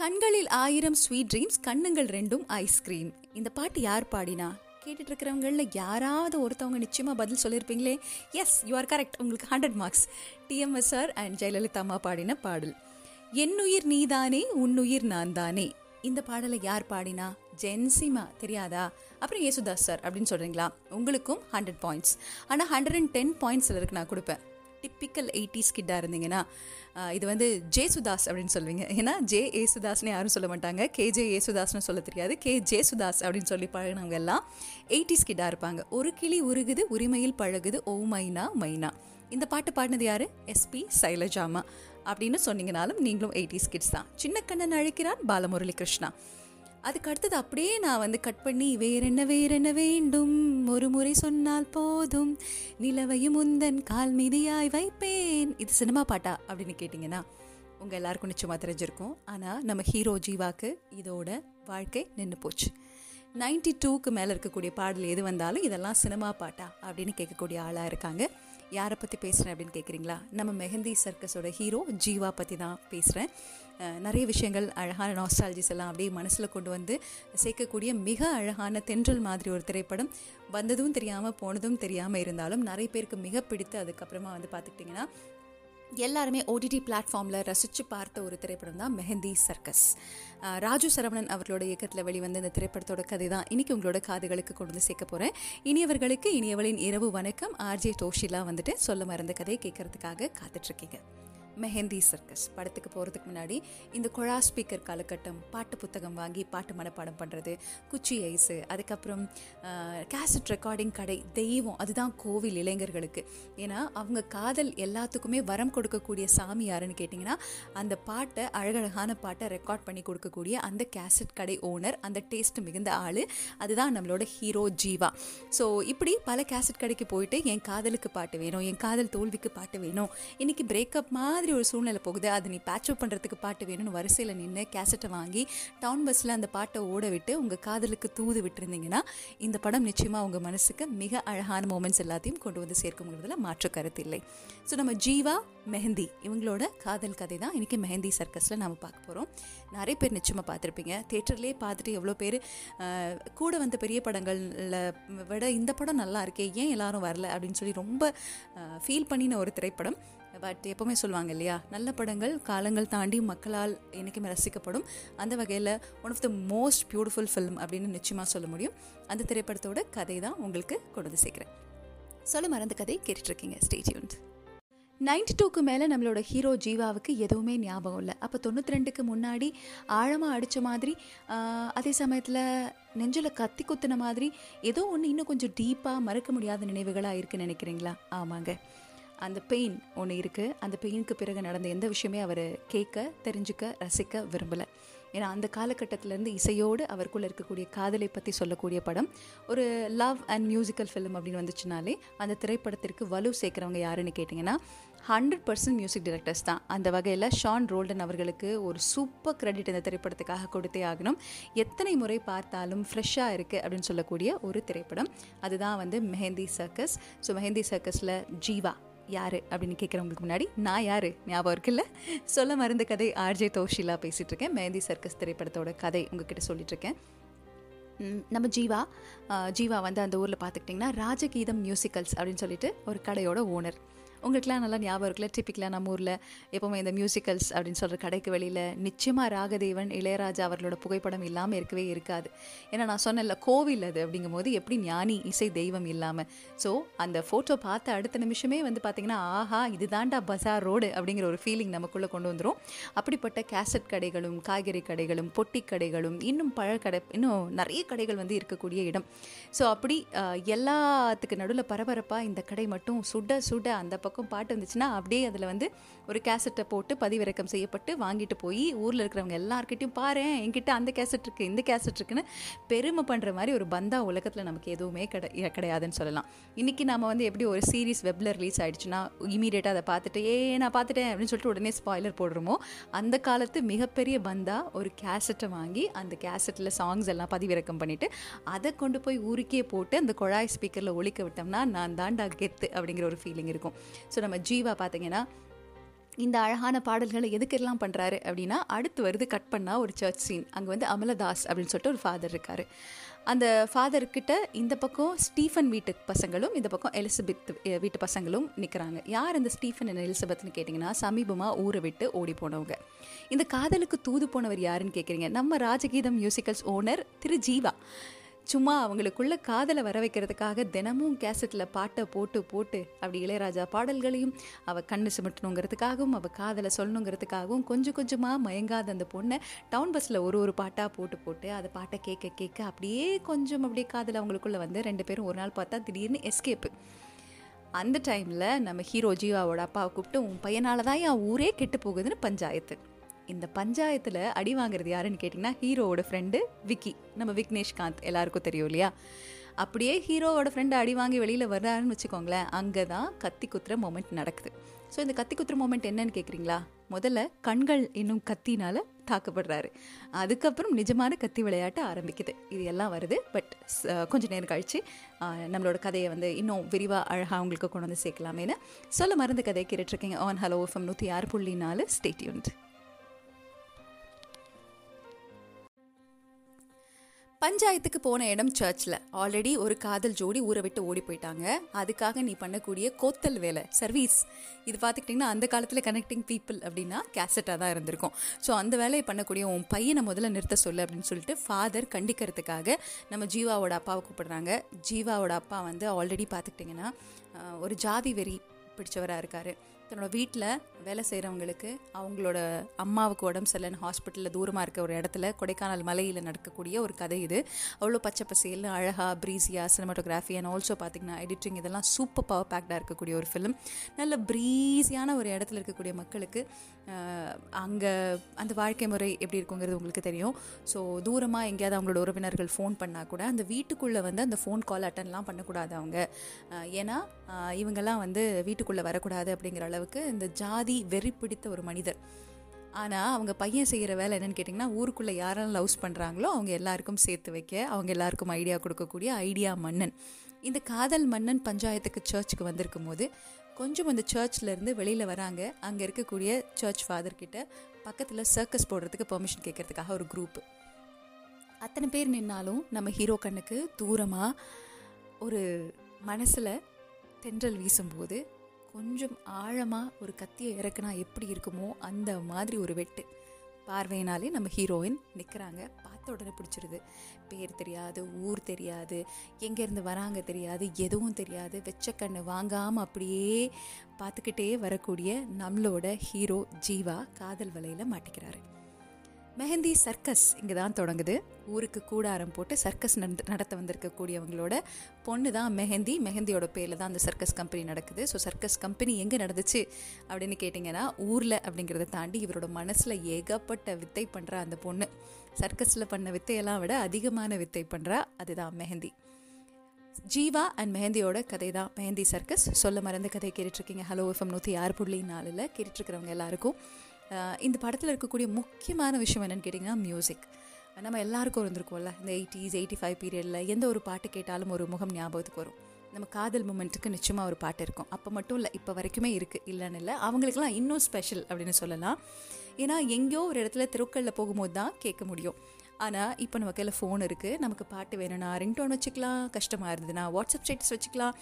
கண்களில் ஆயிரம் sweet dreams கண்ணுங்கள் ரெண்டும் ஐஸ்கிரீம் இந்த பாட்டு யார் பாடினா? கேட்டுட்டு இருக்கிறவங்களில் யாராவது ஒருத்தவங்க நிச்சயமாக பதில் சொல்லியிருப்பீங்களே? எஸ் யூ ஆர் கரெக்ட் உங்களுக்கு hundred marks TMS sir and Jayalalithaa அம்மா பாடின பாடல். என்னுயிர் நீதானே உன்னுயிர் நான் தானே இந்த பாடலை யார் பாடினா? ஜென்சிமா தெரியாதா? அப்புறம் ஏசுதாஸ் சார் அப்படின்னு சொல்கிறீங்களா உங்களுக்கும் ஹண்ட்ரட் பாயிண்ட்ஸ் ஆனால் ஹண்ட்ரட் அண்ட் டென் பாயிண்ட்ஸ் இருக்கு நான் கொடுப்பேன். டிப்பிக்கல் எயிட்டிஸ் கிட்டாக இருந்தீங்கன்னா இது வந்து ஜேசுதாஸ் அப்படின்னு சொல்லுவீங்க. ஏன்னா ஜே ஏசுதாஸ்னு யாரும் சொல்ல மாட்டாங்க. கே ஜே ஏசுதாஸ்னு சொல்ல தெரியாது. கே ஜேசுதாஸ் அப்படின்னு சொல்லி பழகினவங்க எல்லாம் எயிட்டிஸ் கிட்டாக இருப்பாங்க. ஒரு கிளி உருகுது உரிமையில் பழகுது. ஓ மைனா மைனா. இந்த பாட்டு பாடினது யாரு? எஸ்பி சைலஜாமா. அப்படின்னு சொன்னீங்கனாலும் நீங்களும் எயிட்டிஸ் கிட்ஸ் தான். சின்ன கண்ணன் அழைக்கிறான் பாலமுரளி கிருஷ்ணா அதுக்கு அடுத்தது அப்படியே நான் வந்து கட் பண்ணி வேறென்ன வேறென்ன வேண்டும்? ஒரு முறை சொன்னால் போதும். நிலவையும் உந்தன் கால் மீதியாய் வைப்பேன். இது சினிமா பாட்டா அப்படின்னு கேட்டிங்கன்னா உங்கள் எல்லாருக்கும் நிச்சயமாக தெரிஞ்சிருக்கும். ஆனால் நம்ம ஹீரோ ஜீவாக்கு இதோட வாழ்க்கை நின்று போச்சு. நைன்டி டூக்கு மேலே இருக்கக்கூடிய பாடல் எது வந்தாலும் இதெல்லாம் சினிமா பாட்டா அப்படின்னு கேட்கக்கூடிய ஆளாக இருக்காங்க. யாரை பற்றி பேசுகிறேன் அப்படின்னு கேட்குறீங்களா நம்ம மெஹந்தி சர்க்கஸோட ஹீரோ ஜீவா பற்றி தான் பேசுகிறேன் நிறைய விஷயங்கள் அழகான நாஸ்டாலஜிஸ் எல்லாம் அப்படியே மனசில் கொண்டு வந்து சேர்க்கக்கூடிய மிக அழகான தென்றல் மாதிரி ஒரு திரைப்படம் வந்ததும் தெரியாமல் போனதும் தெரியாமல் இருந்தாலும் நிறைய பேருக்கு மிக பிடித்து அதுக்கப்புறமா வந்து பார்த்துக்கிட்டிங்கன்னா எல்லாருமே ஓடிடி பிளாட்ஃபார்மில் ரசித்து பார்த்த ஒரு திரைப்படம் தான் மெஹந்தி சர்க்கஸ் ராஜு சரவணன் அவர்களோட இயக்கத்தில் வெளிவந்த இந்த திரைப்படத்தோட கதை தான் இன்றைக்கி உங்களோட காதுகளுக்கு கொண்டு வந்து சேர்க்க போகிறேன் இனியவர்களுக்கு இனியவளின் இரவு வணக்கம். ஆர்ஜே டோஷிலா வந்துட்டு சொல்ல மறந்த கதையை கேட்கறதுக்காக காத்துட்ருக்கீங்க மெஹந்தி சர்க்கஸ் படத்துக்கு போகிறதுக்கு முன்னாடி இந்த குழா ஸ்பீக்கர் காலகட்டம் பாட்டு புத்தகம் வாங்கி பாட்டு மனப்பாடம் பண்ணுறது குச்சி ஐஸு அதுக்கப்புறம் கேசட் ரெக்கார்டிங் கடை தெய்வம் அதுதான் கோவில் இளைஞர்களுக்கு. ஏன்னா அவங்க காதல் எல்லாத்துக்குமே வரம் கொடுக்கக்கூடிய சாமி யாருன்னு கேட்டிங்கன்னா அந்த பாட்டை அழகழகான பாட்டை ரெக்கார்ட் பண்ணி கொடுக்கக்கூடிய அந்த கேசட் கடை ஓனர் அந்த டேஸ்ட் மிகுந்த ஆள் அதுதான் நம்மளோட ஹீரோ ஜீவா. ஸோ இப்படி பல கேசட் கடைக்கு போயிட்டு என் காதலுக்கு பாட்டு வேணும் என் காதல் தோல்விக்கு பாட்டு வேணும் இன்றைக்கி பிரேக்கப் மாதிரி ஒரு சூழ்நிலை போகுது. அதை நீ பேட்ச் அப் பண்ணுறதுக்கு பாட்டு வேணும்னு வரிசையில் நின்று கேசட்டை வாங்கி டவுன் பஸ்ஸில் அந்த பாட்டை ஓட விட்டு உங்கள் காதலுக்கு தூது விட்டுருந்தீங்கன்னா இந்த படம் நிச்சயமாக உங்கள் மனசுக்கு மிக அழகான மூமெண்ட்ஸ் எல்லாத்தையும் கொண்டு வந்து சேர்க்குங்கிறதுல மாற்று கருத்து இல்லை. ஸோ நம்ம ஜீவா மெஹந்தி இவங்களோட காதல் கதை தான் இன்றைக்கி மெஹந்தி சர்க்கஸில் நம்ம பார்க்க போகிறோம் நிறைய பேர் நிச்சயமாக பார்த்துருப்பீங்க. தேட்டர்லேயே பார்த்துட்டு எவ்வளோ பேர் கூட வந்த பெரிய படங்களில் விட இந்த படம் நல்லா இருக்கே ஏன் எல்லாரும் வரல அப்படின்னு சொல்லி ரொம்ப ஃபீல் பண்ணின ஒரு திரைப்படம். பட் எப்போவுமே சொல்லுவாங்க இல்லையா? நல்ல படங்கள் காலங்கள் தாண்டி மக்களால் என்றைக்குமே ரசிக்கப்படும். அந்த வகையில் one of the most beautiful film அப்படின்னு நிச்சயமாக சொல்ல முடியும். அந்த திரைப்படத்தோட கதை தான் உங்களுக்கு கொண்டு வந்து சேர்க்குறேன். சொல்ல மறந்த கதை கேட்டுட்ருக்கீங்க. ஸ்டேட்யூன்ட் நைன்டி டூக்கு மேலே நம்மளோட ஹீரோ ஜீவாவுக்கு எதுவுமே ஞாபகம் இல்லை. அப்போ தொண்ணூற்றி ரெண்டுக்கு முன்னாடி ஆழமாக அடித்த மாதிரி அதே சமயத்தில் நெஞ்சில் கத்தி குத்துன மாதிரி ஏதோ ஒன்று இன்னும் கொஞ்சம் டீப்பாக மறக்க முடியாத நினைவுகளாக இருக்குன்னு நினைக்கிறீங்களா? ஆமாங்க. அந்த பெயின் ஒன்று இருக்குது அந்த பெயினுக்கு பிறகு நடந்த எந்த விஷயமே அவர் கேட்க தெரிஞ்சுக்க ரசிக்க விரும்பலை. ஏன்னா அந்த காலகட்டத்திலேருந்து இசையோடு அவருக்குள்ளே இருக்கக்கூடிய காதலை பற்றி சொல்லக்கூடிய படம் ஒரு லவ் அண்ட் மியூசிக்கல் ஃபிலிம் அப்படின்னு வந்துச்சுனாலே அந்த திரைப்படத்திற்கு வலு சேர்க்குறவங்க யாருன்னு கேட்டிங்கன்னா ஹண்ட்ரட் பர்சன்ட் மியூசிக் டிரெக்டர்ஸ் தான். அந்த வகையில் ஷான் ரோல்டன் அவர்களுக்கு ஒரு சூப்பர் கிரெடிட் இந்த திரைப்படத்துக்காக கொடுத்தே ஆகணும். எத்தனை முறை பார்த்தாலும் ஃப்ரெஷ்ஷாக இருக்குது அப்படின்னு சொல்லக்கூடிய ஒரு திரைப்படம். அதுதான் வந்து மெஹந்தி சர்க்கஸ் ஸோ மெஹந்தி சர்க்கஸில் ஜீவா யார் அப்படின்னு கேட்குறவங்களுக்கு முன்னாடி நான் யார்? ஞாபகம் இருக்குல்ல? சொல்ல மறந்த கதை ஆர்ஜே தோஷிலா பேசிகிட்ருக்கேன் மேந்தி சர்க்கஸ் திரைப்படத்தோட கதை உங்ககிட்ட சொல்லிட்டு இருக்கேன் நம்ம ஜீவா ஜீவா வந்து அந்த ஊரில் பார்த்துக்கிட்டிங்கன்னா ராஜகீதம் மியூசிக்கல்ஸ் அப்படின்னு சொல்லிட்டு ஒரு கடையோட ஓனர் உங்களுக்குலாம் நல்லா ஞாபகம் இருக்குல்ல? டிப்பிக்கலாக நம்ம ஊரில் எப்போவுமே இந்த மியூசிக்கல்ஸ் அப்படின்னு சொல்கிற கடைக்கு வெளியில் நிச்சயமாக ராகதேவன் இளையராஜா அவர்களோட புகைப்படம் இல்லாமல் இருக்கவே இருக்காது. ஏன்னா நான் சொன்னேன்ல கோவில் அது அப்படிங்கும்போது எப்படி ஞானி இசை தெய்வம் இல்லாமல் ஸோ அந்த ஃபோட்டோ பார்த்த அடுத்த நிமிஷமே வந்து பார்த்திங்கன்னா ஆஹா இதுதான்டா பசார் ரோடு அப்படிங்கிற ஒரு ஃபீலிங் நமக்குள்ளே கொண்டு வந்துடும் அப்படிப்பட்ட கேசட் கடைகளும் காய்கறி கடைகளும் பொட்டி கடைகளும் இன்னும் பழக்கடை இன்னும் நிறைய கடைகள் வந்து இருக்கக்கூடிய இடம். ஸோ அப்படி எல்லாத்துக்கு நடுவில் பரபரப்பாக இந்த கடை மட்டும் சுட சுட அந்த பக்கம் பாட்டு வந்துச்சுன்னா அப்படியே அதில் வந்து ஒரு கேசட்டை போட்டு பதிவிறக்கம் செய்யப்பட்டு வாங்கிட்டு போய் ஊரில் இருக்கிறவங்க எல்லாருக்கிட்டையும் பாரு என்கிட்ட அந்த கேசட் இருக்குது இந்த கேசட் இருக்குன்னு பெருமை பண்ணுற மாதிரி ஒரு பந்தா உலகத்தில் நமக்கு எதுவுமே கிடை கிடையாதுன்னு சொல்லலாம். இன்றைக்கி நம்ம வந்து எப்படி ஒரு சீரீஸ் வெப்பில் ரிலீஸ் ஆகிடுச்சுன்னா இமீடியட்டாக அதை பார்த்துட்டு ஏ நான் பார்த்துட்டேன் அப்படின்னு சொல்லிட்டு உடனே ஸ்பாய்லர் போடுறோமோ அந்த காலத்து மிகப்பெரிய பந்தா ஒரு கேசட்டை வாங்கி அந்த கேசட்டில் சாங்ஸ் எல்லாம் பதிவிறக்கம் பண்ணிவிட்டு அதை கொண்டு போய் ஊருக்கே போட்டு அந்த குழாய் ஸ்பீக்கரில் ஒழிக்க விட்டோம்னா நான் தாண்டா கெத்து அப்படிங்கிற ஒரு ஃபீலிங் இருக்கும். ஸோ நம்ம ஜீவா பார்த்தீங்கன்னா இந்த அழகான பாடல்களை எதுக்கெல்லாம் பண்ணுறாரு அப்படின்னா அடுத்து வருது கட் பண்ணால் ஒரு சர்ச் சீன் அங்கே வந்து அமலதாஸ் அப்படின்னு சொல்லிட்டு ஒரு ஃபாதர் இருக்கார். அந்த ஃபாதர்கிட்ட இந்த பக்கம் ஸ்டீஃபன் வீட்டு பசங்களும் இந்த பக்கம் எலிசபெத் வீட்டு பசங்களும் நிற்கிறாங்க யார் இந்த ஸ்டீஃபன் அண்ட் எலிசபெத்னு கேட்டிங்கன்னா சமீபமாக ஊரை விட்டு ஓடி போனவங்க. இந்த காதலுக்கு தூது போனவர் யாருன்னு கேட்குறீங்க நம்ம ராஜகீதம் மியூசிக்கல்ஸ் ஓனர் திரு ஜீவா. சும்மா அவங்களுக்குள்ள காதலை வர வைக்கிறதுக்காக தினமும் கேசட்டில் பாட்டை போட்டு போட்டு அப்படி இளையராஜா பாடல்களையும் அவள் கண்ணு சுமட்டணுங்கிறதுக்காகவும் அவள் காதலை சொல்லணுங்கிறதுக்காகவும் கொஞ்சம் கொஞ்சமாக மயங்காத அந்த பொண்ணை டவுன் பஸ்ஸில் ஒரு ஒரு பாட்டாக போட்டு போட்டு அதை பாட்டை கேட்க கேட்க அப்படியே கொஞ்சம் அப்படியே காதல் அவங்களுக்குள்ளே வந்து ரெண்டு பேரும் ஒரு நாள் பார்த்தா திடீர்னு எஸ்கேப்பு. அந்த டைமில் நம்ம ஹீரோ ஜீவாவோட அப்பாவை கூப்பிட்டு உன் பையனால தான் என் ஊரே கெட்டு போகுதுன்னு பஞ்சாயத்து. இந்த பஞ்சாயத்தில் அடி வாங்குறது யாருன்னு கேட்டிங்கன்னா ஹீரோவோட ஃப்ரெண்டு விக்கி. நம்ம விக்னேஷ்காந்த் எல்லாருக்கும் தெரியும் இல்லையா? அப்படியே ஹீரோவோட ஃப்ரெண்டு அடி வாங்கி வெளியில் வர்றாருன்னு வச்சுக்கோங்களேன் அங்கே தான் கத்தி குத்துற மூமெண்ட் நடக்குது. ஸோ இந்த கத்தி குத்துற மூமெண்ட் என்னன்னு கேட்குறீங்களா முதல்ல கண்கள் இன்னும் கத்தினால தாக்கப்படுறாரு. அதுக்கப்புறம் நிஜமான கத்தி விளையாட்டு ஆரம்பிக்குது. இது எல்லாம் வருது பட் கொஞ்சம் நேரம் கழித்து நம்மளோட கதையை வந்து இன்னும் விரிவாக அழகாக உங்களுக்கு கொண்டு வந்து சேர்க்கலாமேன்னு. சொல்ல மருந்து கதையை கேட்டுட்ருக்கீங்க ஆன் ஹலோ எஃப்எம் நூற்றி ஆறு புள்ளி நாலு ஸ்டேட்யூன்ட் பஞ்சாயத்துக்கு போன இடம் சர்ச்சில் ஆல்ரெடி ஒரு காதல் ஜோடி ஊரை விட்டு ஓடி போயிட்டாங்க. அதுக்காக நீ பண்ணக்கூடிய கோத்தல் வேலை சர்வீஸ் இது பார்த்துக்கிட்டிங்கன்னா அந்த காலத்தில் கனெக்டிங் பீப்புள் அப்படின்னா கேசட்டாக தான் இருந்திருக்கும். ஸோ அந்த வேலையை பண்ணக்கூடிய உன் பையனை முதல்ல நிறுத்த சொல்லு அப்படின்னு சொல்லிட்டு ஃபாதர் கண்டிக்கிறதுக்காக நம்ம ஜீவாவோட அப்பாவை கூப்பிடுறாங்க. ஜீவாவோட அப்பா வந்து ஆல்ரெடி பார்த்துக்கிட்டிங்கன்னா ஒரு ஜாதி வெறி பிடிச்சவராக இருக்கார். தன்னோட வீட்டில் வேலை செய்கிறவங்களுக்கு அவங்களோட அம்மாவுக்கு உடம்பு சரியில்லைன்னு ஹாஸ்பிட்டலில் தூரமாக இருக்க ஒரு இடத்துல கொடைக்கானல் மலையில் நடக்கக்கூடிய ஒரு கதை இது. அவ்வளோ பச்சை பசேல்னு அழகாக ப்ரீஸியாக சினிமாட்டோகிராஃபி அண்ட் ஆல்சோ பார்த்திங்கன்னா எடிட்டிங் இதெல்லாம் சூப்பர் பவர் பேக்டாக இருக்கக்கூடிய ஒரு ஃபிலிம் நல்ல ப்ரீஸியான ஒரு இடத்துல இருக்கக்கூடிய மக்களுக்கு அங்கே அந்த வாழ்க்கை முறை எப்படி இருக்குங்கிறது உங்களுக்கு தெரியும். ஸோ தூரமாக எங்கேயாவது அவங்களோட உறவினர்கள் ஃபோன் பண்ணால் கூட அந்த வீட்டுக்குள்ளே வந்து அந்த ஃபோன் கால் அட்டன்லாம் பண்ணக்கூடாது அவங்க. ஏன்னா இவங்கெல்லாம் வந்து வீட்டுக்குள்ளே வரக்கூடாது அப்படிங்கிற அளவுக்கு இந்த ஜாதி வெறி பிடித்த ஒரு மனிதர். ஆனால் அவங்க பையன் செய்கிற வேலை என்னென்னு கேட்டிங்கன்னா ஊருக்குள்ளே யாரெல்லாம் லவ்ஸ் பண்ணுறாங்களோ அவங்க எல்லாருக்கும் சேர்த்து வைக்க அவங்க எல்லாருக்கும் ஐடியா கொடுக்கக்கூடிய ஐடியா மன்னன். இந்த காதல் மன்னன் பஞ்சாயத்துக்கு சர்ச்சுக்கு வந்திருக்கும் போது கொஞ்சம் அந்த சர்ச்லேருந்து வெளியில் வராங்க. அங்கே இருக்கக்கூடிய சர்ச் ஃபாதர்கிட்ட பக்கத்தில் சர்க்கஸ் போடுறதுக்கு பெர்மிஷன் கேட்கறதுக்காக ஒரு குரூப்பு அத்தனை பேர் நின்னாலும் நம்ம ஹீரோ கண்ணுக்கு தூரமாக ஒரு மனசில் தென்றல் வீசும்போது கொஞ்சம் ஆழமாக ஒரு கத்தியை இறக்குனா எப்படி இருக்குமோ அந்த மாதிரி ஒரு வெட்டு. பார்வையினாலே நம்ம ஹீரோயின் நிற்கிறாங்க பார்த்த உடனே பிடிச்சிருது. பேர் தெரியாது ஊர் தெரியாது எங்கேருந்து வராங்க தெரியாது எதுவும் தெரியாது. வெச்ச கண்ணு வாங்காமல் அப்படியே பார்த்துக்கிட்டே வரக்கூடிய நம்மளோட ஹீரோ ஜீவா காதல் வலையில் மாட்டிக்கிறாரு. மெஹந்தி சர்க்கஸ் இங்கே தான் தொடங்குது. ஊருக்கு கூடாரம் போட்டு சர்க்கஸ் நடத்த வந்திருக்கக்கூடியவங்களோட பொண்ணு தான் மெஹந்தி. மெஹந்தியோட பேரில் தான் அந்த சர்க்கஸ் கம்பெனி நடக்குது. ஸோ சர்க்கஸ் கம்பெனி எங்கே நடந்துச்சு அப்படின்னு கேட்டிங்கன்னா ஊரில் அப்படிங்கிறத தாண்டி இவரோட மனசில் ஏகப்பட்ட வித்தை பண்ணுறா அந்த பொண்ணு. சர்க்கஸில் பண்ண வித்தையெல்லாம் விட அதிகமான வித்தை பண்ணுறா அதுதான் மெஹந்தி. ஜீவா அண்ட் மெஹந்தியோட கதை தான். மெஹந்தி சர்க்கஸ். சொல்ல மறந்த கதை கேட்டுட்ருக்கீங்க ஹலோ எஃப்எம் நூற்றி ஆறு புள்ளி நாலில் கேட்டுட்ருக்கிறவங்க எல்லாருக்கும். இந்த படத்தில் இருக்கக்கூடிய முக்கியமான விஷயம் என்னென்னு கேட்டிங்கன்னா மியூசிக் நம்ம எல்லாருக்கும் இருந்திருக்கோம்ல இந்த எயிட்டிஸ் எயிட்டி ஃபைவ் பீரியடில் எந்த ஒரு பாட்டு கேட்டாலும் ஒரு முகம் ஞாபகத்துக்கு வரும். நம்ம காதல் மூமெண்ட்டுக்கு நிச்சயமாக ஒரு பாட்டு இருக்கும். அப்போ மட்டும் இல்லை இப்போ வரைக்குமே இருக்குது இல்லைன்னு இல்லை அவங்களுக்குலாம் இன்னும் ஸ்பெஷல் அப்படின்னு சொல்லலாம். ஏன்னா எங்கேயோ ஒரு இடத்துல தெருக்களில் போகும்போது தான் கேட்க முடியும். ஆனால் இப்போ நம்ம கையில் ஃபோன் இருக்குது நமக்கு பாட்டு வேணும்னா ரிங்டோன் வச்சுக்கலாம் கஷ்டமாக இருந்ததுன்னா வாட்ஸ்அப் ஸ்டேட்டஸ் வச்சுக்கலாம்.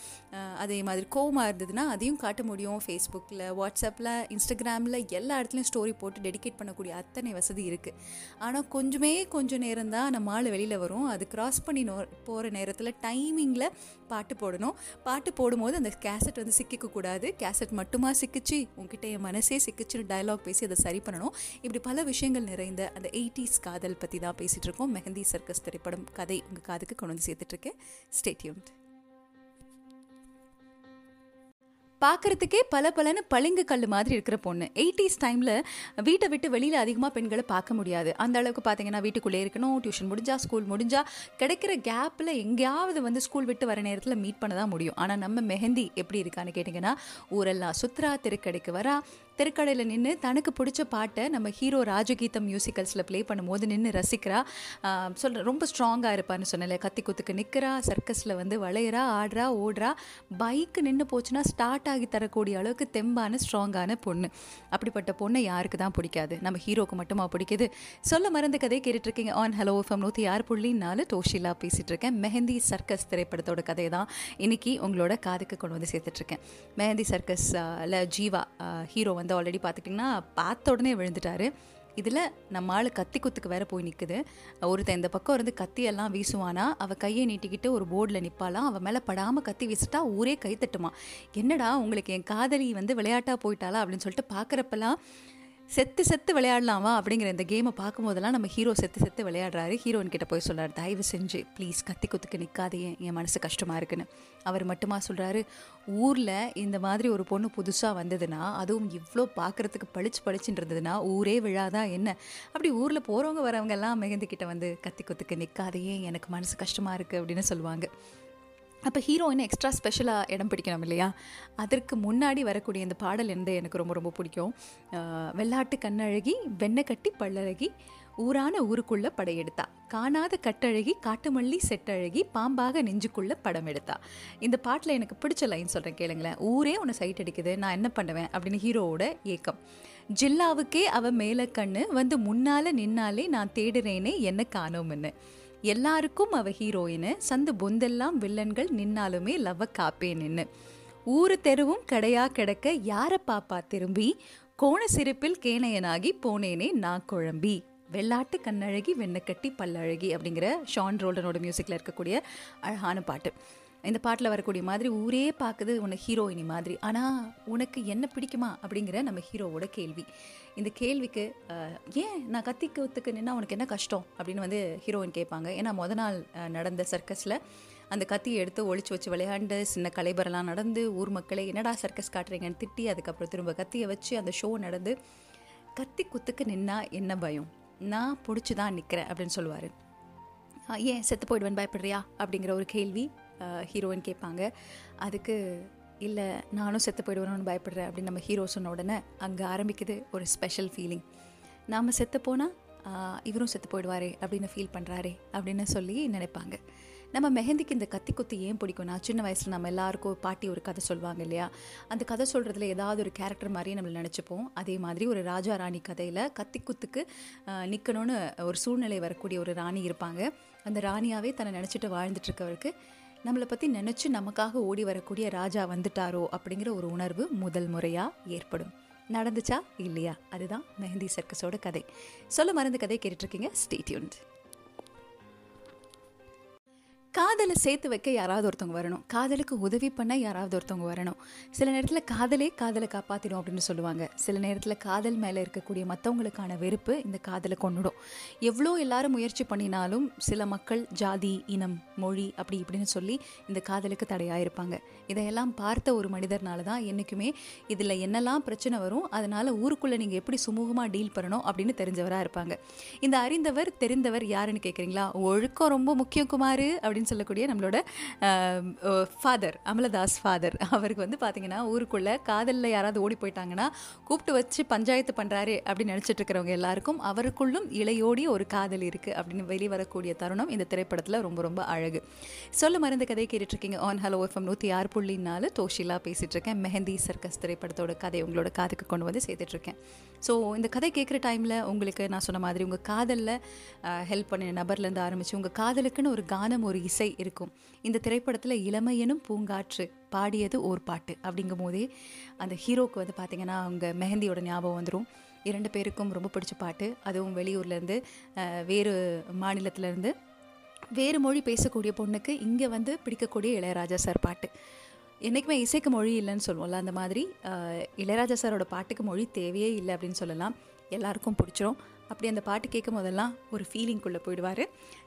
அதே மாதிரி கோவமாக இருந்ததுன்னா அதையும் காட்ட முடியும். ஃபேஸ்புக்கில் வாட்ஸ்அப்பில் இன்ஸ்டாகிராமில் எல்லா இடத்துலையும் ஸ்டோரி போட்டு டெடிகேட் பண்ணக்கூடிய அத்தனை வசதி இருக்குது ஆனால் கொஞ்சமே கொஞ்சம் நேரம் தான் நம்ம ஆள் வெளியில் வரும். அது கிராஸ் பண்ணி நோ போகிற நேரத்தில் டைமிங்கில் பாட்டு போடணும். பாட்டு போடும்போது அந்த கேசட் வந்து சிக்கிக்கக்கூடாது. கேசட் மட்டுமா சிக்கிச்சு உங்ககிட்ட என் மனசே சிக்கிச்சுன்னு டயலாக் பேசி அதை சரி பண்ணணும். இப்படி பல விஷயங்கள் நிறைந்த அந்த எயிட்டிஸ் காதல் பற்றி தான் பேசிகிட்டு இருக்கோம். மெஹந்தி சர்க்கஸ் திரைப்படம் கதை உங்கள் காதுக்கு கொண்டு வந்து சேர்த்துட்ருக்கேன் ஸ்டேட்யூன்ட் பார்க்குறதுக்கே பல பலன்னு பளிங்கு கல் மாதிரி இருக்கிற பொண்ணு. எயிட்டிஸ் டைமில் வீட்டை விட்டு வெளியில் அதிகமாக பெண்களை பார்க்க முடியாது. அந்த அளவுக்கு பார்த்தீங்கன்னா வீட்டுக்குள்ளே இருக்கணும் டியூஷன் முடிஞ்சால் ஸ்கூல் முடிஞ்சால் கிடைக்கிற கேப்பில் எங்கேயாவது வந்து ஸ்கூல் விட்டு வர நேரத்தில் மீட் பண்ண தான் முடியும். ஆனால் நம்ம மெஹந்தி எப்படி இருக்கான்னு கேட்டிங்கன்னா ஊரெல்லாம் சுத்ரா திருக்கடைக்கு வரா திருக்கடையில் நின்று தனக்கு பிடிச்ச பாட்டை நம்ம ஹீரோ ராஜகீதம் மியூசிக்கல்ஸில் ப்ளே பண்ணும்போது நின்று ரசிக்கிறா. சொல்ற ரொம்ப ஸ்ட்ராங்காக இருப்பான்னு சொன்னல கத்தி குத்துக்கு நிற்கிறா சர்க்கஸில் வந்து வளையிறா ஆடுறா ஓடுறா. பைக்கு நின்று போச்சுன்னா ஸ்டார்ட் ஆகி தரக்கூடிய அளவுக்கு தெம்பான ஸ்ட்ராங்கான பொண்ணு. அப்படிப்பட்ட பொண்ணை யாருக்கு தான் பிடிக்காது? நம்ம ஹீரோக்கு மட்டுமா பிடிக்குது? சொல்ல மறந்த கதை கேட்டுட்ருக்கீங்க. ஆன் ஹலோ ஃபம் நூற்றி ஆறு புள்ளி நாலு டோஷிலா பேசிகிட்டு இருக்கேன் மெஹந்தி சர்க்கஸ் திரைப்படத்தோட கதை தான் இன்றைக்கி உங்களோட காதுக்கு கொண்டு வந்து சேர்த்துட்ருக்கேன். மெஹந்தி சர்க்கஸில் ஜீவா ஹீரோ வந்து ஆல்ரெடி பார்த்துக்கிட்டிங்கன்னா பார்த்த உடனே விழுந்துட்டாரு. இதில் நம்ம ஆள் கத்தி குத்துக்கு வேற போய் நிற்குது ஒருத்தன் இந்த பக்கம் இருந்து கத்தியெல்லாம் வீசுவானா அவள் கையை நீட்டிக்கிட்டு ஒரு போர்டில் நிற்பாளாம் அவள் மேலே படாமல் கத்தி வீசிட்டா ஊரே கை தட்டுமா. என்னடா உங்களுக்கு என் காதலி வந்து விளையாட்டாக போயிட்டாளா அப்படின்னு சொல்லிட்டு பார்க்குறப்பெல்லாம் செத்து செத்து விளையாடலாமா அப்படிங்கிற இந்த கேமை பார்க்கும்போதெல்லாம் நம்ம ஹீரோ செத்து செத்து விளையாடுறாரு. ஹீரோயின் கிட்ட போய் சொல்கிறார் தயவு செஞ்சு ப்ளீஸ் கத்தி குத்துக்கு நிற்காதே என் மனசு கஷ்டமாக இருக்குன்னு. அவர் மட்டுமா சொல்கிறாரு ஊரில் இந்த மாதிரி ஒரு பொண்ணு புதுசாக வந்ததுன்னா அதுவும் இவ்வளோ பார்க்குறதுக்கு பளிச்சு பளிச்சுன்னு இருந்ததுன்னா ஊரே விழாதான் என்ன? அப்படி ஊரில் போகிறவங்க வரவங்க எல்லாம் மெகந்தி கிட்ட வந்து கத்தி குத்துக்கு நிற்காதையே எனக்கு மனசு கஷ்டமாக இருக்குது அப்படின்னு சொல்லுவாங்க. அப்போ ஹீரோயின் எக்ஸ்ட்ரா ஸ்பெஷலாக இடம் பிடிக்கணும் இல்லையா? அதற்கு முன்னாடி வரக்கூடிய இந்த பாடல் இருந்து எனக்கு ரொம்ப ரொம்ப பிடிக்கும். வெள்ளாட்டு கண்ணழகி வெண்ணெய் கட்டி பல்லழகி ஊரான ஊருக்குள்ள படையெடுத்தா. காணாத கட்டழகி காட்டுமல்லி செட்டழகி பாம்பாக நெஞ்சுக்குள்ள படம் எடுத்தா இந்த பாட்டில் எனக்கு பிடிச்ச லைன் சொல்கிறேன் கேளுங்களேன். ஊரே உன்னை சைட் அடிக்குது நான் என்ன பண்ணுவேன்? அப்படின்னு ஹீரோவோட ஏக்கம். ஜில்லாவுக்கே அவ மேலே கண்ணு வந்து முன்னால் நின்னாலே நான் தேடுறேனே என்ன காணோம்னு. எல்லாருக்கும் அவ ஹீரோயினு சந்து பொந்தெல்லாம் வில்லன்கள் நின்னாலுமே லவ்வ காப்பே ஊரு தெருவும் கடையா கிடக்க யாரை பாப்பா திரும்பி? கோண சிரிப்பில் கேணையனாகி போனேனே நான் குழம்பி. வெள்ளாட்டு கண்ணழகி வெண்ணக்கட்டி பல்லழகி அப்படிங்கிற ஷான் ரோல்டனோட மியூசிக்கில் இருக்கக்கூடிய அழகான பாட்டு. இந்த பாட்டில் வரக்கூடிய மாதிரி ஊரே பார்க்குது உன்னை ஹீரோயினி மாதிரி. ஆனால் உனக்கு என்ன பிடிக்குமா அப்படிங்கிற நம்ம ஹீரோவோட கேள்வி. இந்த கேள்விக்கு ஏன் நான் கத்தி குத்துக்கு நின்னா உனக்கு என்ன கஷ்டம் அப்படின்னு வந்து ஹீரோயின் கேட்பாங்க. ஏன்னா முத நாள் நடந்த சர்க்கஸில் அந்த கத்தியை எடுத்து ஒழிச்சு வச்சு விளையாண்டு சின்ன கலைபரெல்லாம் நடந்து ஊர் மக்களை என்னடா சர்க்கஸ் காட்டுறீங்கன்னு திட்டி அதுக்கப்புறம் திரும்ப கத்தியை வச்சு அந்த ஷோ நடந்து கத்தி குத்துக்கு நின்னா என்ன பயம்? நான் பிடிச்சி தான் நிற்கிறேன் அப்படின்னு சொல்லுவார். ஏன் செத்து போயிடுவேன் பயப்படுறியா? அப்படிங்கிற ஒரு கேள்வி. ஹீரோயின் கேட்பாங்க. அதுக்கு இல்லை நானும் செத்து போயிடுவேணும்னு பயப்படுறேன் அப்படின்னு நம்ம ஹீரோ சொன்ன உடனே அங்கே ஆரம்பிக்குது ஒரு ஸ்பெஷல் ஃபீலிங் நாம் செத்து போனால் இவரும் செத்து போயிடுவாரே அப்படின்னு ஃபீல் பண்ணுறாரே அப்படின்னு சொல்லி நினைப்பாங்க. நம்ம மெஹந்திக்கு இந்த கத்தி குத்தி ஏன் பிடிக்கும்னா சின்ன வயசில் நம்ம எல்லாருக்கும் பாட்டி ஒரு கதை சொல்லுவாங்க இல்லையா? அந்த கதை சொல்கிறதுல ஏதாவது ஒரு கேரக்டர் மாதிரியே நம்மளை நினச்சிப்போம். அதே மாதிரி ஒரு ராஜா ராணி கதையில் கத்தி குத்துக்கு நிற்கணும்னு ஒரு சூழ்நிலை வரக்கூடிய ஒரு ராணி இருப்பாங்க. அந்த ராணியாகவே தன்னை நினச்சிட்டு வாழ்ந்துட்டுருக்கவருக்கு நம்மளை பற்றி நினச்சி நமக்காக ஓடி வரக்கூடிய ராஜா வந்துட்டாரோ அப்படிங்கிற ஒரு உணர்வு முதல் முறையாக ஏற்படும். நடந்துச்சா? இல்லையா? அதுதான் மெஹந்தி சர்க்கஸோட கதை. சொல்ல மறந்த கதை கேட்டுட்ருக்கீங்க ஸ்டேட்யூன்ட் காதலை சேர்த்து வைக்க யாராவது ஒருத்தவங்க வரணும். காதலுக்கு உதவி பண்ண யாராவது ஒருத்தவங்க வரணும். சில நேரத்தில் காதலே காதலை காப்பாற்றிடும் அப்படின்னு சொல்லுவாங்க. சில நேரத்தில் காதல் மேலே இருக்கக்கூடிய மற்றவங்களுக்கான வெறுப்பு இந்த காதலை கொண்டுடும் எவ்வளோ எல்லாரும் முயற்சி பண்ணினாலும் சில மக்கள் ஜாதி இனம் மொழி அப்படி இப்படின்னு சொல்லி இந்த காதலுக்கு தடையாக இருப்பாங்க. இதையெல்லாம் பார்த்த ஒரு மனிதர்னால தான் என்றைக்குமே இதில் என்னெல்லாம் பிரச்சனை வரும் அதனால் ஊருக்குள்ளே நீங்கள் எப்படி சுமூகமாக டீல் பண்ணணும் அப்படின்னு தெரிஞ்சவராக இருப்பாங்க. இந்த அறிந்தவர் தெரிந்தவர் யாருன்னு கேட்குறீங்களா ஒழுக்கம் ரொம்ப முக்கியம் குமார் அப்படின்னு அப்படின்னு சொல்லக்கூடிய நம்மளோட ஃபாதர் அமலதாஸ் ஃபாதர் அவருக்கு வந்து பார்த்தீங்கன்னா ஊருக்குள்ளே காதலில் யாராவது ஓடி போயிட்டாங்கன்னா கூப்பிட்டு வச்சு பஞ்சாயத்து பண்ணுறாரு அப்படின்னு நினச்சிட்டு இருக்கிறவங்க எல்லாருக்கும் அவருக்குள்ளும் இளையோடி ஒரு காதல் இருக்குது அப்படின்னு வெளிவரக்கூடிய தருணம் இந்த திரைப்படத்தில் ரொம்ப ரொம்ப அழகு. சொல்ல மருந்து கதை கேட்டுட்ருக்கீங்க. ஆன் ஹலோ எஃப்எம் நூற்றி ஆறு புள்ளி நாலு தோஷிலா பேசிகிட்டு இருக்கேன் மெஹந்தி சர்க்கஸ் திரைப்படத்தோட கதை உங்களோட காதுக்கு கொண்டு வந்து சேர்த்துட்ருக்கேன். ஸோ இந்த கதை கேட்குற டைமில் உங்களுக்கு நான் சொன்ன மாதிரி உங்கள் காதலில் ஹெல்ப் பண்ணின நபர்லேருந்து ஆரம்பித்து உங்கள் காதலுக்குன்னு ஒரு கானம் ஒரு இசை இருக்கும். இந்த திரைப்படத்தில் இளமையனும் பூங்காற்று பாடியது ஓர் பாட்டு. அப்படிங்கும் போதே அந்த ஹீரோக்கு வந்து பார்த்திங்கன்னா அவங்க மெஹந்தியோட ஞாபகம் வந்துடும் இரண்டு பேருக்கும் ரொம்ப பிடிச்ச பாட்டு. அதுவும் வெளியூர்லேருந்து வேறு மாநிலத்திலேருந்து. வேறு மொழி பேசக்கூடிய பொண்ணுக்கு இங்கே வந்து பிடிக்கக்கூடிய இளையராஜா சார் பாட்டு. என்றைக்குமே இசைக்கு மொழி இல்லைன்னு சொல்லுவோம்ல அந்த மாதிரி இளையராஜா சாரோட பாட்டுக்கு மொழி தேவையே இல்லை அப்படின்னு சொல்லலாம். எல்லாருக்கும் பிடிச்சிரும். அப்படி அந்த பாட்டு கேட்கும் போதெல்லாம் ஒரு ஃபீலிங்குள்ளே போயிடுவார்.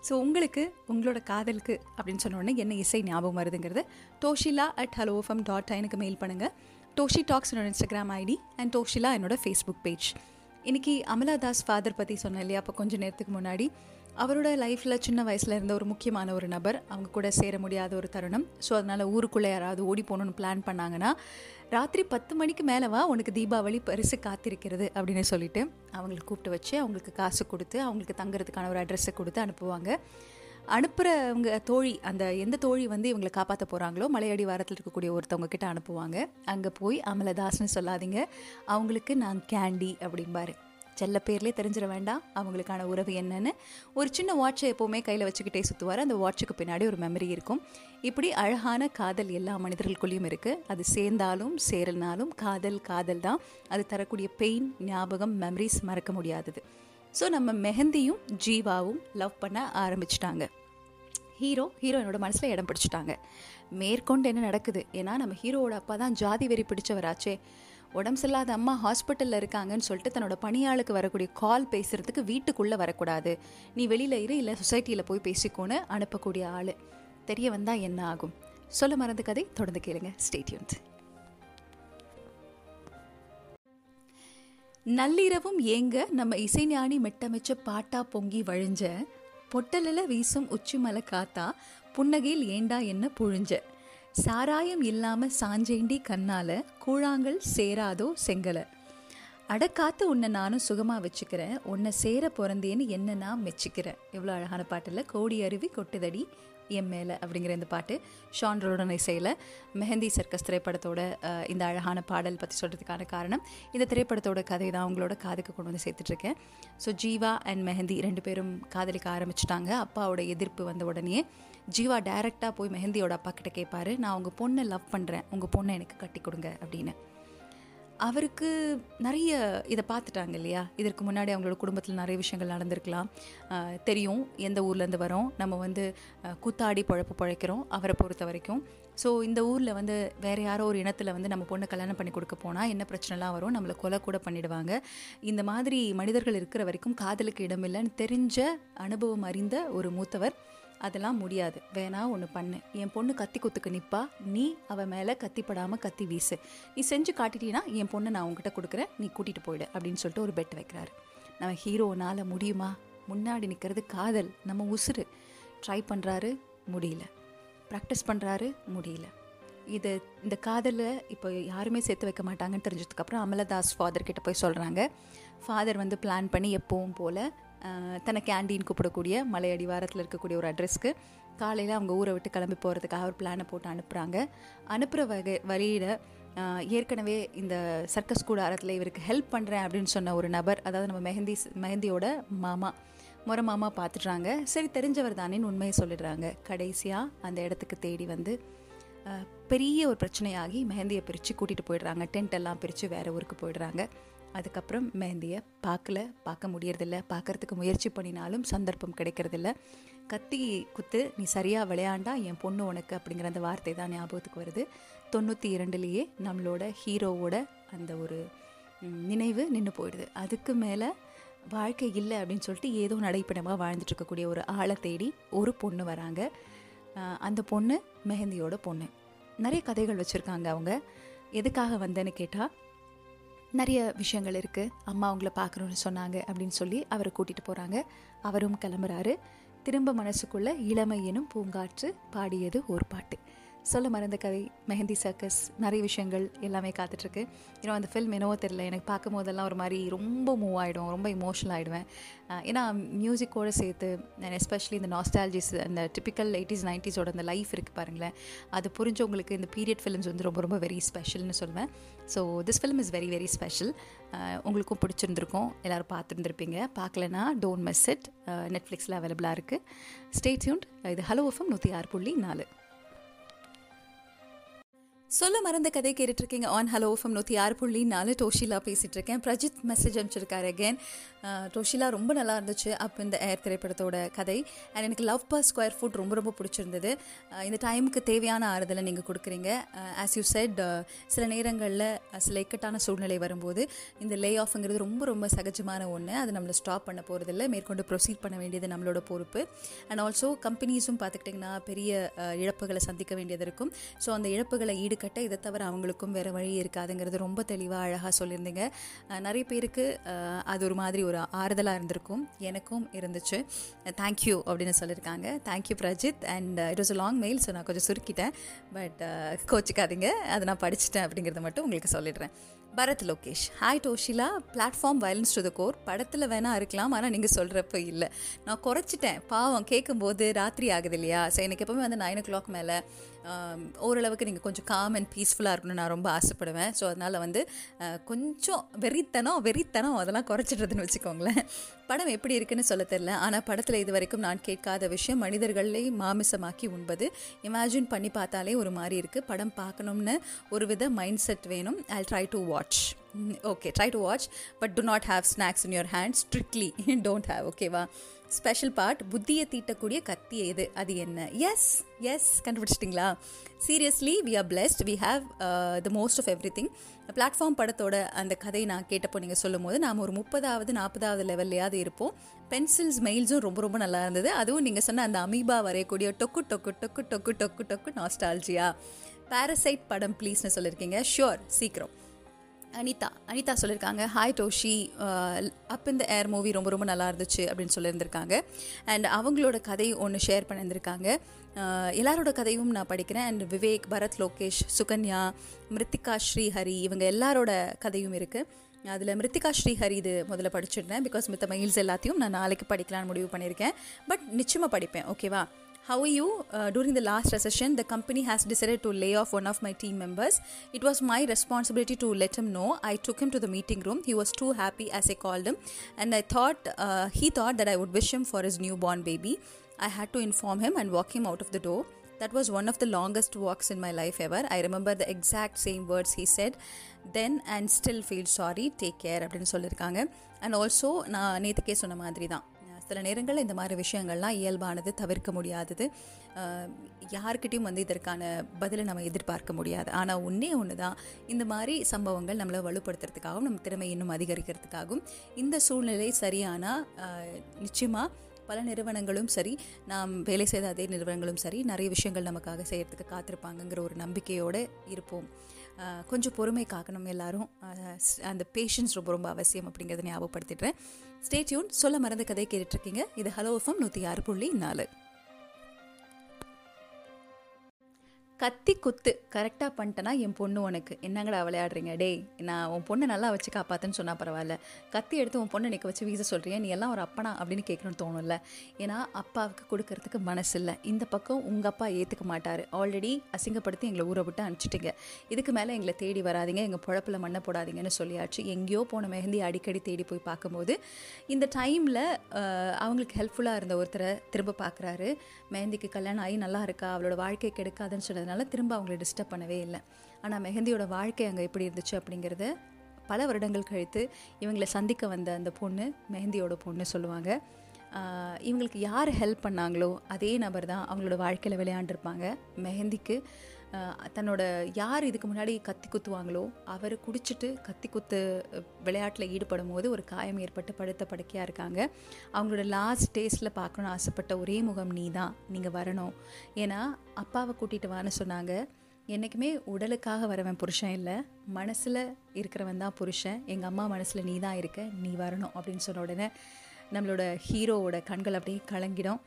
ஸோ உங்களுக்கு உங்களோட காதலுக்கு அப்படின்னு சொன்னோடனே என்ன இசை ஞாபகம் வருதுங்கிறது Toshila at hello FM dot எனக்கு மெயில் பண்ணுங்கள் டோஷி டாக்ஸ் என்னோட இன்ஸ்டாகிராம் ஐடி அண்ட் டோஷிலா என்னோட ஃபேஸ்புக் பேஜ் இன்றைக்கி அமலாதாஸ் ஃபாதர் பற்றி சொன்னேன் இல்லையா? அப்போ கொஞ்சம் நேரத்துக்கு முன்னாடி அவரோட லைஃப்பில் சின்ன வயசில் இருந்த ஒரு முக்கியமான ஒரு நபர். அவங்க கூட சேர முடியாத ஒரு தருணம். ஸோ அதனால் ஊருக்குள்ளே யாராவது ஓடி போகணுன்னு பிளான் பண்ணாங்கன்னா ராத்திரி பத்து மணிக்கு மேலே வா உனக்கு தீபாவளி பரிசு காத்திருக்கிறது அப்படின்னு சொல்லிட்டு அவங்களை கூப்பிட்டு வச்சு அவங்களுக்கு காசு கொடுத்து அவங்களுக்கு தங்குறதுக்கான ஒரு அட்ரஸை கொடுத்து அனுப்புவாங்க. அனுப்புகிறவங்க தோழி அந்த எந்த தோழி வந்து இவங்களை காப்பாற்ற போகிறாங்களோ மலையடி வாரத்தில் இருக்கக்கூடிய ஒருத்தவங்க கிட்ட அனுப்புவாங்க. அங்கே போய் அமலதாஸ்னு சொல்லாதீங்க. அவங்களுக்கு நான் கேண்டி அப்படிம்பாரு. செல்ல பேர்லேயே தெரிஞ்சிட வேண்டாம். அவங்களுக்கான உறவு என்னன்னு ஒரு சின்ன வாட்சை எப்போவுமே கையில் வச்சுக்கிட்டே சுற்றுவார் அந்த வாட்சுக்கு பின்னாடி ஒரு மெமரி இருக்கும். இப்படி அழகான காதல் எல்லா மனிதர்களுக்குள்ளேயும் இருக்குது அது சேர்ந்தாலும் சேரல்னாலும் காதல் காதல் தான். அது தரக்கூடிய பெயின் ஞாபகம் மெமரிஸ் மறக்க முடியாதது. ஸோ நம்ம மெஹந்தியும் ஜீவாவும் லவ் பண்ண ஆரம்பிச்சிட்டாங்க. ஹீரோ ஹீரோயினோட மனசில் இடம் பிடிச்சிட்டாங்க. மேற்கொண்டு என்ன நடக்குது? ஏன்னா நம்ம ஹீரோவோட அப்பா தான் ஜாதி வெறி பிடிச்சவராச்சே. உடம்பு சரியில்லாத அம்மா ஹாஸ்பிட்டலில் இருக்காங்கன்னு சொல்லிட்டு தன்னோட பணியாளுக்கு வரக்கூடிய கால் பேசுகிறதுக்கு வீட்டுக்குள்ளே வரக்கூடாது. நீ வெளியில் இரு இல்லை சொசைட்டியில் போய் பேசிக்கோன்னு அனுப்பக்கூடிய ஆள். தெரிய வந்தால் என்ன ஆகும்? சொல்ல மறந்த கதை தொடர்ந்து கேளுங்க. ஸ்டேட்யூன்ட் நள்ளிரவும் ஏங்க நம்ம இசைஞானி மெட்டமைச்ச பாட்டா பொங்கி வழிஞ்ச பொட்டலில் வீசும் உச்சிமலை காத்தா புன்னகையில் ஏண்டா என்ன புழிஞ்ச? சாராயம் இல்லாம சாஞ்சேண்டி கண்ணால கூழாங்கல் சேராதோ செங்கலை. அடக்காத்து உன்னை நானும் சுகமாக வச்சுக்கிறேன். உன்னை சேர பிறந்தேன்னு என்ன நான் மெச்சிக்கிறேன். எவ்வளோ அழகான பாட்டில் கோடி அருவி கொட்டுதடி. என் மேலே அப்படிங்கிற இந்த பாட்டு ஷான்ரோட இசையில் மெஹந்தி சர்க்கஸ் திரைப்படத்தோட இந்த அழகான பாடல் பற்றி சொல்கிறதுக்கான காரணம். இந்த திரைப்படத்தோட கதை தான் அவங்களோட காதுக்கு கொண்டு வந்து சேர்த்துட்ருக்கேன். ஸோ ஜீவா அண்ட் மெஹந்தி ரெண்டு பேரும் காதலிக்க ஆரம்பிச்சிட்டாங்க. அப்பாவோட எதிர்ப்பு வந்த உடனே ஜீவா டைரெக்டாக போய் மெஹந்தியோட அப்பா கிட்ட கேட்பாரு நான் உங்கள் பொண்ணை லவ் பண்ணுறேன் உங்கள் பொண்ணை எனக்கு கட்டி கொடுங்க அப்படின்னு. அவருக்கு நிறைய இதை பார்த்துட்டாங்க இல்லையா? இதற்கு முன்னாடி அவங்களோட குடும்பத்தில் நிறைய விஷயங்கள் நடந்திருக்கலாம். தெரியும் எந்த ஊர்லேருந்து வரோம். நம்ம வந்து கூத்தாடி பொழப்பு பழைக்கிறோம். அவரை பொறுத்த வரைக்கும். ஸோ இந்த ஊரில் வந்து வேறு யாரோ ஒரு இனத்தில் வந்து நம்ம பொண்ணை கல்யாணம் பண்ணி கொடுக்க போனால் என்ன பிரச்சனைலாம் வரும்? நம்மளை கொலை கூட பண்ணிடுவாங்க. இந்த மாதிரி மனிதர்கள் இருக்கிற வரைக்கும் காதலுக்கு இடமில்லைன்னு தெரிஞ்ச அனுபவம் அறிந்த ஒரு மூத்தவர். அதெல்லாம் முடியாது. வேணா ஒன்று பண்ணு. என் பொண்ணு கத்தி குத்துக்கு நிப்பா. நீ அவன் மேலே கத்திப்படாமல் கத்தி வீசு. நீ செஞ்சு காட்டிட்டீன்னா என் பொண்ணை நான் உங்ககிட்ட கொடுக்குறேன். நீ கூட்டிகிட்டு போயிடு அப்படின்னு சொல்லிட்டு ஒரு பெட் வைக்கிறாரு. நம்ம ஹீரோனால் முடியுமா? முன்னாடி நிற்கிறது காதல். நம்ம உசுறு. ட்ரை பண்ணுறாரு முடியல. ப்ராக்டிஸ் பண்ணுறாரு முடியல. இது இந்த காதலை இப்போ யாருமே சேர்த்து வைக்க மாட்டாங்கன்னு தெரிஞ்சதுக்கப்புறம் அமலதாஸ் ஃபாதர்கிட்ட போய் சொல்கிறாங்க ஃபாதர் வந்து பிளான் பண்ணி எப்பவும் போல் தன்னை கேண்டீன் கூப்பிடக்கூடிய மலை அடிவாரத்தில் இருக்கக்கூடிய ஒரு அட்ரஸ்க்கு காலையில் அவங்க ஊரை விட்டு கிளம்பி போகிறதுக்காக ஒரு பிளானை போட்டு அனுப்புகிறாங்க அனுப்புகிற வகை வழியில் ஏற்கனவே இந்த சர்க்கஸ் கூடாரத்தில் இவருக்கு ஹெல்ப் பண்ணுறேன் அப்படின்னு சொன்ன ஒரு நபர் அதாவது நம்ம மெஹந்தி மெஹந்தியோட மாமா முறை மாமா பார்த்துட்றாங்க சரி தெரிஞ்சவர் தானேன்னு உண்மையை சொல்லிடுறாங்க. கடைசியாக அந்த இடத்துக்கு தேடி வந்து பெரிய ஒரு பிரச்சனையாகி மெஹந்தியை பிரித்து கூட்டிகிட்டு போயிடுறாங்க. டென்ட் எல்லாம் பிரித்து வேறு ஊருக்கு போயிடுறாங்க. அதுக்கப்புறம் மெஹந்தியை பார்க்கல பார்க்க முடியறதில்ல. பார்க்கறதுக்கு முயற்சி பண்ணினாலும் சந்தர்ப்பம் கிடைக்கிறதில்ல. கத்தி குத்து நீ சரியாக விளையாண்டா என் பொண்ணு உனக்கு அப்படிங்கிற அந்த வார்த்தை தான் ஞாபகத்துக்கு வருது. தொண்ணூற்றி இரண்டுலேயே நம்மளோட ஹீரோவோட அந்த ஒரு நினைவு நின்று போயிடுது. அதுக்கு மேலே வாழ்க்கை இல்லை அப்படின்னு சொல்லிட்டு ஏதோ நடைப்படமாக வாழ்ந்துட்டு இருக்கக்கூடிய ஒரு ஆளை தேடி ஒரு பொண்ணு வராங்க. அந்த பொண்ணு மெஹந்தியோட பொண்ணு. நிறைய கதைகள் வச்சுருக்காங்க அவங்க. எதுக்காக வந்தேன்னு கேட்டால் நிறைய விஷயங்கள் இருக்குது அம்மா அவங்கள பார்க்கணுன்னு சொன்னாங்க அப்படின்னு சொல்லி அவரை கூட்டிகிட்டு போகிறாங்க அவரும் கிளம்புறாரு. திரும்ப மனசுக்குள்ளே இளமை எனும் பூங்காற்று பாடியது ஒரு பாட்டு. சொல்ல மறந்த கதை மெஹந்தி சர்க்கஸ் நிறைய விஷயங்கள் எல்லாமே காத்துட்ருக்கு. ஏன்னா அந்த ஃபில்ம் என்னவோ தெரில எனக்கு பார்க்கும் போதெல்லாம் ஒரு மாதிரி ரொம்ப மூவ் ஆகிடும் ரொம்ப இமோஷனல் ஆகிடுவேன் ஏன்னா மியூசிக்கோடு சேர்த்து எஸ்பெஷலி இந்த நாஸ்டாலஜிஸ் அந்த டிப்பிக்கல் எயிட்டிஸ் நைன்டிஸோட அந்த லைஃப் இருக்குது பாருங்களேன். அது புரிஞ்சவங்களுக்கு இந்த பீரியட் ஃபிலிம்ஸ் வந்து ரொம்ப ரொம்ப வெரி ஸ்பெஷல்னு சொல்லுவேன் so this film is very very special உங்களுக்கும் பிடிச்சிருந்துருக்கும். எல்லோரும் பார்த்துருந்துருப்பீங்க. பார்க்கலனா டோன்ட் மிஸ் இட் நெட்ஃப்ளிக்ஸில் அவைலபிளாக இருக்குது ஸ்டேட் டியூன்ட் இது ஹலோ எஃப்எம் நூற்றி ஆறு புள்ளி நாலு. சொல்ல மறந்த கதை கேட்டுட்ருக்கீங்க ஆன் ஹலோ ஃபம் நூற்றி ஆறு புள்ளி நாலு டோஷிலா பேசிகிட்டு இருக்கேன். பிரஜித் மெசேஜ் அனுப்பிச்சிருக்காரு அகேன் டோஷிலா ரொம்ப நல்லா இருந்துச்சு. அப்போ இந்த ஏர் திரைப்படத்தோட கதை. அண்ட் எனக்கு லவ் பர் ஸ்கொயர் ஃபுட் ரொம்ப ரொம்ப பிடிச்சிருந்தது. இந்த டைமுக்கு தேவையான ஆறுதலை நீங்கள் கொடுக்குறீங்க. ஆஸ் யூ செட் சில நேரங்களில் சில இக்கட்டான சூழ்நிலை வரும்போது இந்த லே ஆஃப்ங்கிறது ரொம்ப ரொம்ப சகஜமான ஒன்று அது நம்மளை ஸ்டாப் பண்ண போகிறதில்ல மேற்கொண்டு ப்ரொசீட் பண்ண வேண்டியது நம்மளோட பொறுப்பு. அண்ட் ஆல்சோ கம்பெனிஸும் பார்த்துக்கிட்டிங்கன்னா பெரிய இழப்புகளை சந்திக்க வேண்டியது இருக்கும். ஸோ அந்த இழப்புகளை ஈடுகட்ட இதை தவிர அவங்களுக்கும் வேறு வழி இருக்காதுங்கிறது ரொம்ப தெளிவாக அழகாக சொல்லியிருந்தீங்க. நிறைய பேருக்கு அது ஒரு மாதிரி ஒரு ஆறுதலாக இருந்திருக்கும். எனக்கும் இருந்துச்சு. தேங்க்யூ அப்படின்னு சொல்லியிருக்காங்க. Thank you Prajith and it was long mail so நான் கொஞ்சம் சுருக்கிட்டேன். பட் uh, கோச்சிக்காதீங்க. அதை நான் படிச்சிட்டேன் அப்படிங்கிறத மட்டும் உங்களுக்கு சொல்லிடுறேன். Bharath Lokesh. Hi Toshila. Platform violence to the core படத்தில் வேணா இருக்கலாம் ஆனால் நீங்கள் சொல்கிறப்ப இல்லை. நான் குறைச்சிட்டேன். பாவம் கேட்கும்போது ராத்திரி ஆகுது இல்லையா? ஸோ எனக்கு எப்போவுமே வந்து நைன் ஓ கிளாக் மேலே ஓரளவுக்கு நீங்கள் கொஞ்சம் காம் அண்ட் பீஸ்ஃபுல்லாக இருக்கணும்னு நான் ரொம்ப ஆசைப்படுவேன். ஸோ அதனால் வந்து கொஞ்சம் வெறித்தனம் வெறித்தனம் அதெல்லாம் குறைச்சிடுறதுன்னு வச்சுக்கோங்களேன். படம் எப்படி இருக்குன்னு சொல்ல தெரில ஆனால் படத்தில் இது வரைக்கும் நான் கேட்காத விஷயம் மனிதர்களை மாமிசமாக்கி உண்பது. இமேஜின் பண்ணி பார்த்தாலே ஒரு மாதிரி இருக்குது படம் பார்க்கணும்னு ஒரு வித மைண்ட் செட் வேணும். I try to watch okay try to watch but do not have snacks in your hand strictly don't have ஓகேவா ஸ்பெஷல் பார்ட் புத்தியை தீட்டக்கூடிய கத்தி எது அது என்ன எஸ் எஸ் கண்டுபிடிச்சிட்டிங்களா seriously we are blessed we have the most of everything platform படத்தோட அந்த கதையை நான் கேட்டப்போ நீங்கள் சொல்லும் போது நாம் ஒரு முப்பதாவது நாற்பதாவது லெவல்லையாவது இருப்போம் பென்சில்ஸ் மெயில்ஸும் ரொம்ப ரொம்ப நல்லா இருந்தது அதுவும் நீங்கள் சொன்ன அந்த அமீபா வரையக்கூடிய டொக்கு டொக்கு டொக்கு டொக்கு டொக்கு டொக்கு நாஸ்டால்ஜியா பாரசைட் படம் ப்ளீஸ்னு சொல்லியிருக்கீங்க ஷுர் சீக்கிரம் அனிதா அனிதா சொல்லியிருக்காங்க ஹாய் டோஷி அப் இந்த ஏர் மூவி ரொம்ப ரொம்ப நல்லா இருந்துச்சு அப்படின்னு சொல்லியிருந்திருக்காங்க. அண்ட் அவங்களோட கதை ஒன்று ஷேர் பண்ணியிருந்திருக்காங்க. Uh, எல்லாரோட கதையும் நான் படிக்கிறேன். அண்ட் விவேக் பரத் லோகேஷ் சுகன்யா மிருத்திகா ஸ்ரீஹரி இவங்க எல்லாரோட கதையும் இருக்குது அதில் மிருத்திகா ஸ்ரீஹரி இது முதல்ல படிச்சிருந்தேன். பிகாஸ் மித்த மெயில்ஸ் எல்லாத்தையும் நான் நாளைக்கு படிக்கலாம்னு முடிவு பண்ணியிருக்கேன். பட் நிச்சயமாக படிப்பேன். ஓகேவா How are you? Uh, during the last recession, the company has decided to lay off one of my team members. It was my responsibility to let him know. I took him to the meeting room. He was too happy as I called him, and I thought uh, he thought that I would wish him for his newborn baby. I had to inform him and walk him out of the door. That was one of the longest walks in my life ever. I remember the exact same words he said then and still feel sorry. Take care அப்படின்னு சொல்லியிருக்காங்க and also நான் நேற்றுக்கே சொன்ன மாதிரி தான் சில நேரங்களில் இந்த மாதிரி விஷயங்கள்லாம் இயல்பானது தவிர்க்க முடியாதது. யாருக்கிட்டையும் வந்து இதற்கான பதிலை நம்ம எதிர்பார்க்க முடியாது. ஆனால் ஒன்றே ஒன்று தான் இந்த மாதிரி சம்பவங்கள் நம்மளை வலுப்படுத்துறதுக்காகவும் நம்ம திறமை இன்னும் அதிகரிக்கிறதுக்காகவும் இந்த சூழ்நிலை சரியானால் நிச்சயமாக பல நிறுவனங்களும் சரி நாம் வேலை செய்த அதே நிறுவனங்களும் சரி நிறைய விஷயங்கள் நமக்காக செய்கிறதுக்கு காத்திருப்பாங்கங்கிற ஒரு நம்பிக்கையோடு இருப்போம். கொஞ்சம் பொறுமை காக்கணும் எல்லாரும். அந்த பேஷன்ஸ் ரொம்ப ரொம்ப அவசியம் அப்படிங்கிறத ஞாபகப்படுத்திடுறேன். ஸ்டேட்யூன் சொல்ல மறந்த கதை கேட்டுட்ருக்கீங்க இது ஹலோ எஃப்எம் நூற்றி ஆறு புள்ளி நாலு. கத்தி குத்து கரெக்டாக பண்ணிட்டேன்னா என் பொண்ணு உனக்கு. என்னங்கடா விளையாடுறீங்க? டேய் நான் உன் பொண்ணை நல்லா வச்சு காப்பாத்துன்னு சொன்னால் பரவாயில்ல. கத்தி எடுத்து உன் பொண்ணை நிற்க வச்சு வீச சொல்கிறீங்க நீ எல்லாம் ஒரு அப்பனா அப்படின்னு கேட்கணும்னு தோணும்ல. ஏன்னா அப்பாவுக்கு கொடுக்கறதுக்கு மனசு இல்லை இந்த பக்கம் உங்கள் அப்பா ஏற்றுக்க மாட்டார். ஆல்ரெடி அசிங்கப்படுத்தி எங்களை ஊரை விட்டு அனுப்பிச்சிட்டிங்க. இதுக்கு மேலே எங்களை தேடி வராதீங்க. எங்கள் பொழப்பில் மண்ணை போடாதீங்கன்னு சொல்லியாச்சு. எங்கேயோ போன மெஹந்தி அடிக்கடி தேடி போய் பார்க்கும்போது இந்த டைமில் அவங்களுக்கு ஹெல்ப்ஃபுல்லாக இருந்த ஒருத்தரை திரும்ப பார்க்குறாரு. மெஹந்திக்கு கல்யாணம் ஆகி நல்லா இருக்கா? அவளோட வாழ்க்கை கெடுக்காதுன்னு அதனால திரும்ப அவங்கள டிஸ்டர்ப் பண்ணவே இல்லை. ஆனால் மெஹந்தியோட வாழ்க்கை அங்கே எப்படி இருந்துச்சு அப்படிங்கிறத பல வருடங்கள் கழித்து இவங்களை சந்திக்க வந்த அந்த பொண்ணு மெஹந்தியோட பொண்ணு சொல்லுவாங்க. இவங்களுக்கு யார் ஹெல்ப் பண்ணாங்களோ அதே நபர் தான் அவங்களோட வாழ்க்கையில் விளையாண்டுருப்பாங்க. மெஹந்திக்கு தன்னோட யார் இதுக்கு முன்னாடி கத்தி குத்துவாங்களோ அவர் குடிச்சிட்டு கத்தி குத்து விளையாட்டில் ஈடுபடும் போது ஒரு காயம் ஏற்பட்டு படுத்த படுக்கையாக இருக்காங்க. அவங்களோட லாஸ்ட் டேஸ்ட்டில் பார்க்கணுன்னு ஆசைப்பட்ட ஒரே முகம் நீ தான் நீங்கள் வரணும். ஏன்னா அப்பாவை கூட்டிகிட்டு வான்னு சொன்னாங்க. என்றைக்குமே உடலுக்காக வரவன் புருஷன் இல்லை. மனசில் இருக்கிறவன் தான் புருஷன். எங்கள் அம்மா மனசில் நீ தான் இருக்க. நீ வரணும் அப்படின்னு சொன்ன உடனே நம்மளோட ஹீரோவோட கண்கள் அப்படியே கலங்கிடும்.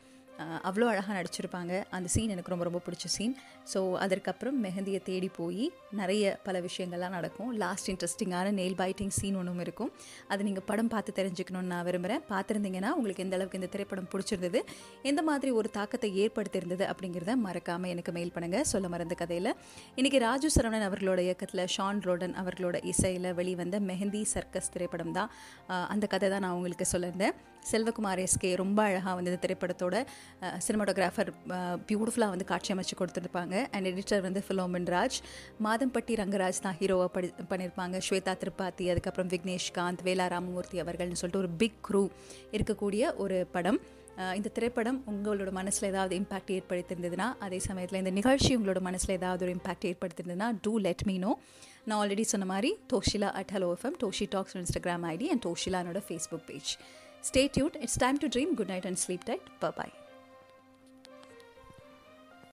அவ்வளோ அழகாக நடிச்சிருப்பாங்க. அந்த சீன் எனக்கு ரொம்ப ரொம்ப பிடிச்ச சீன் ஸோ அதற்கப்புறம் மெஹந்தியை தேடி போய் நிறைய பல விஷயங்கள்லாம் நடக்கும். லாஸ்ட் இன்ட்ரெஸ்டிங்கான நெயில் பைட்டிங் சீன் ஒன்றும் இருக்கும். அது நீங்கள் படம் பார்த்து தெரிஞ்சுக்கணும்னு நான் விரும்புகிறேன் பார்த்துருந்தீங்கன்னா உங்களுக்கு எந்த அளவுக்கு இந்த திரைப்படம் பிடிச்சிருந்தது எந்த மாதிரி ஒரு தாக்கத்தை ஏற்படுத்தியிருந்தது அப்படிங்கிறத மறக்காமல் எனக்கு மெயில் பண்ணுங்கள் சொல்ல மறந்த கதையில். இன்றைக்கி ராஜு சரவணன் அவர்களோட இயக்கத்தில் ஷான் ரோடன் அவர்களோட இசையில் வெளிவந்த மெஹந்தி சர்க்கஸ் திரைப்படம் தான் அந்த கதை தான் நான் உங்களுக்கு சொல்லியிருந்தேன். செல்வகுமார் எஸ்கே ரொம்ப அழகாக வந்து இந்த திரைப்படத்தோட சினிமாட்டோகிராஃபர் பியூட்டிஃபுல்லாக வந்து காட்சி அமைச்சு கொடுத்துருப்பாங்க. அண்ட் எடிட்டர் வந்து ஃபிலோமின் ராஜ் மாதம்பட்டி ரங்கராஜ் தான் ஹீரோவாக படி பண்ணியிருப்பாங்க ஸ்வேதா திரிபாதி அதுக்கப்புறம் விக்னேஷ் காந்த் வேலா ராமமூர்த்தி அவர்கள்னு சொல்லிட்டு ஒரு பிக் க்ரூ இருக்கக்கூடிய ஒரு படம். இந்த திரைப்படம் உங்களோட மனசில் ஏதாவது இம்பாக்ட் ஏற்படுத்தியிருந்ததுன்னா அதே சமயத்தில் இந்த நிகழ்ச்சி உங்களோட மனசில் ஏதாவது ஒரு இம்பாக்ட் ஏற்படுத்தியிருந்ததுன்னா டூ லெட் மீ நோ நான் ஆல்ரெடி சொன்ன மாதிரி Toshila at hello FM Toshi talks Instagram ID and டோஷிலானோட Facebook page Stay tuned. It's time to dream. Good night and sleep tight. Bye bye.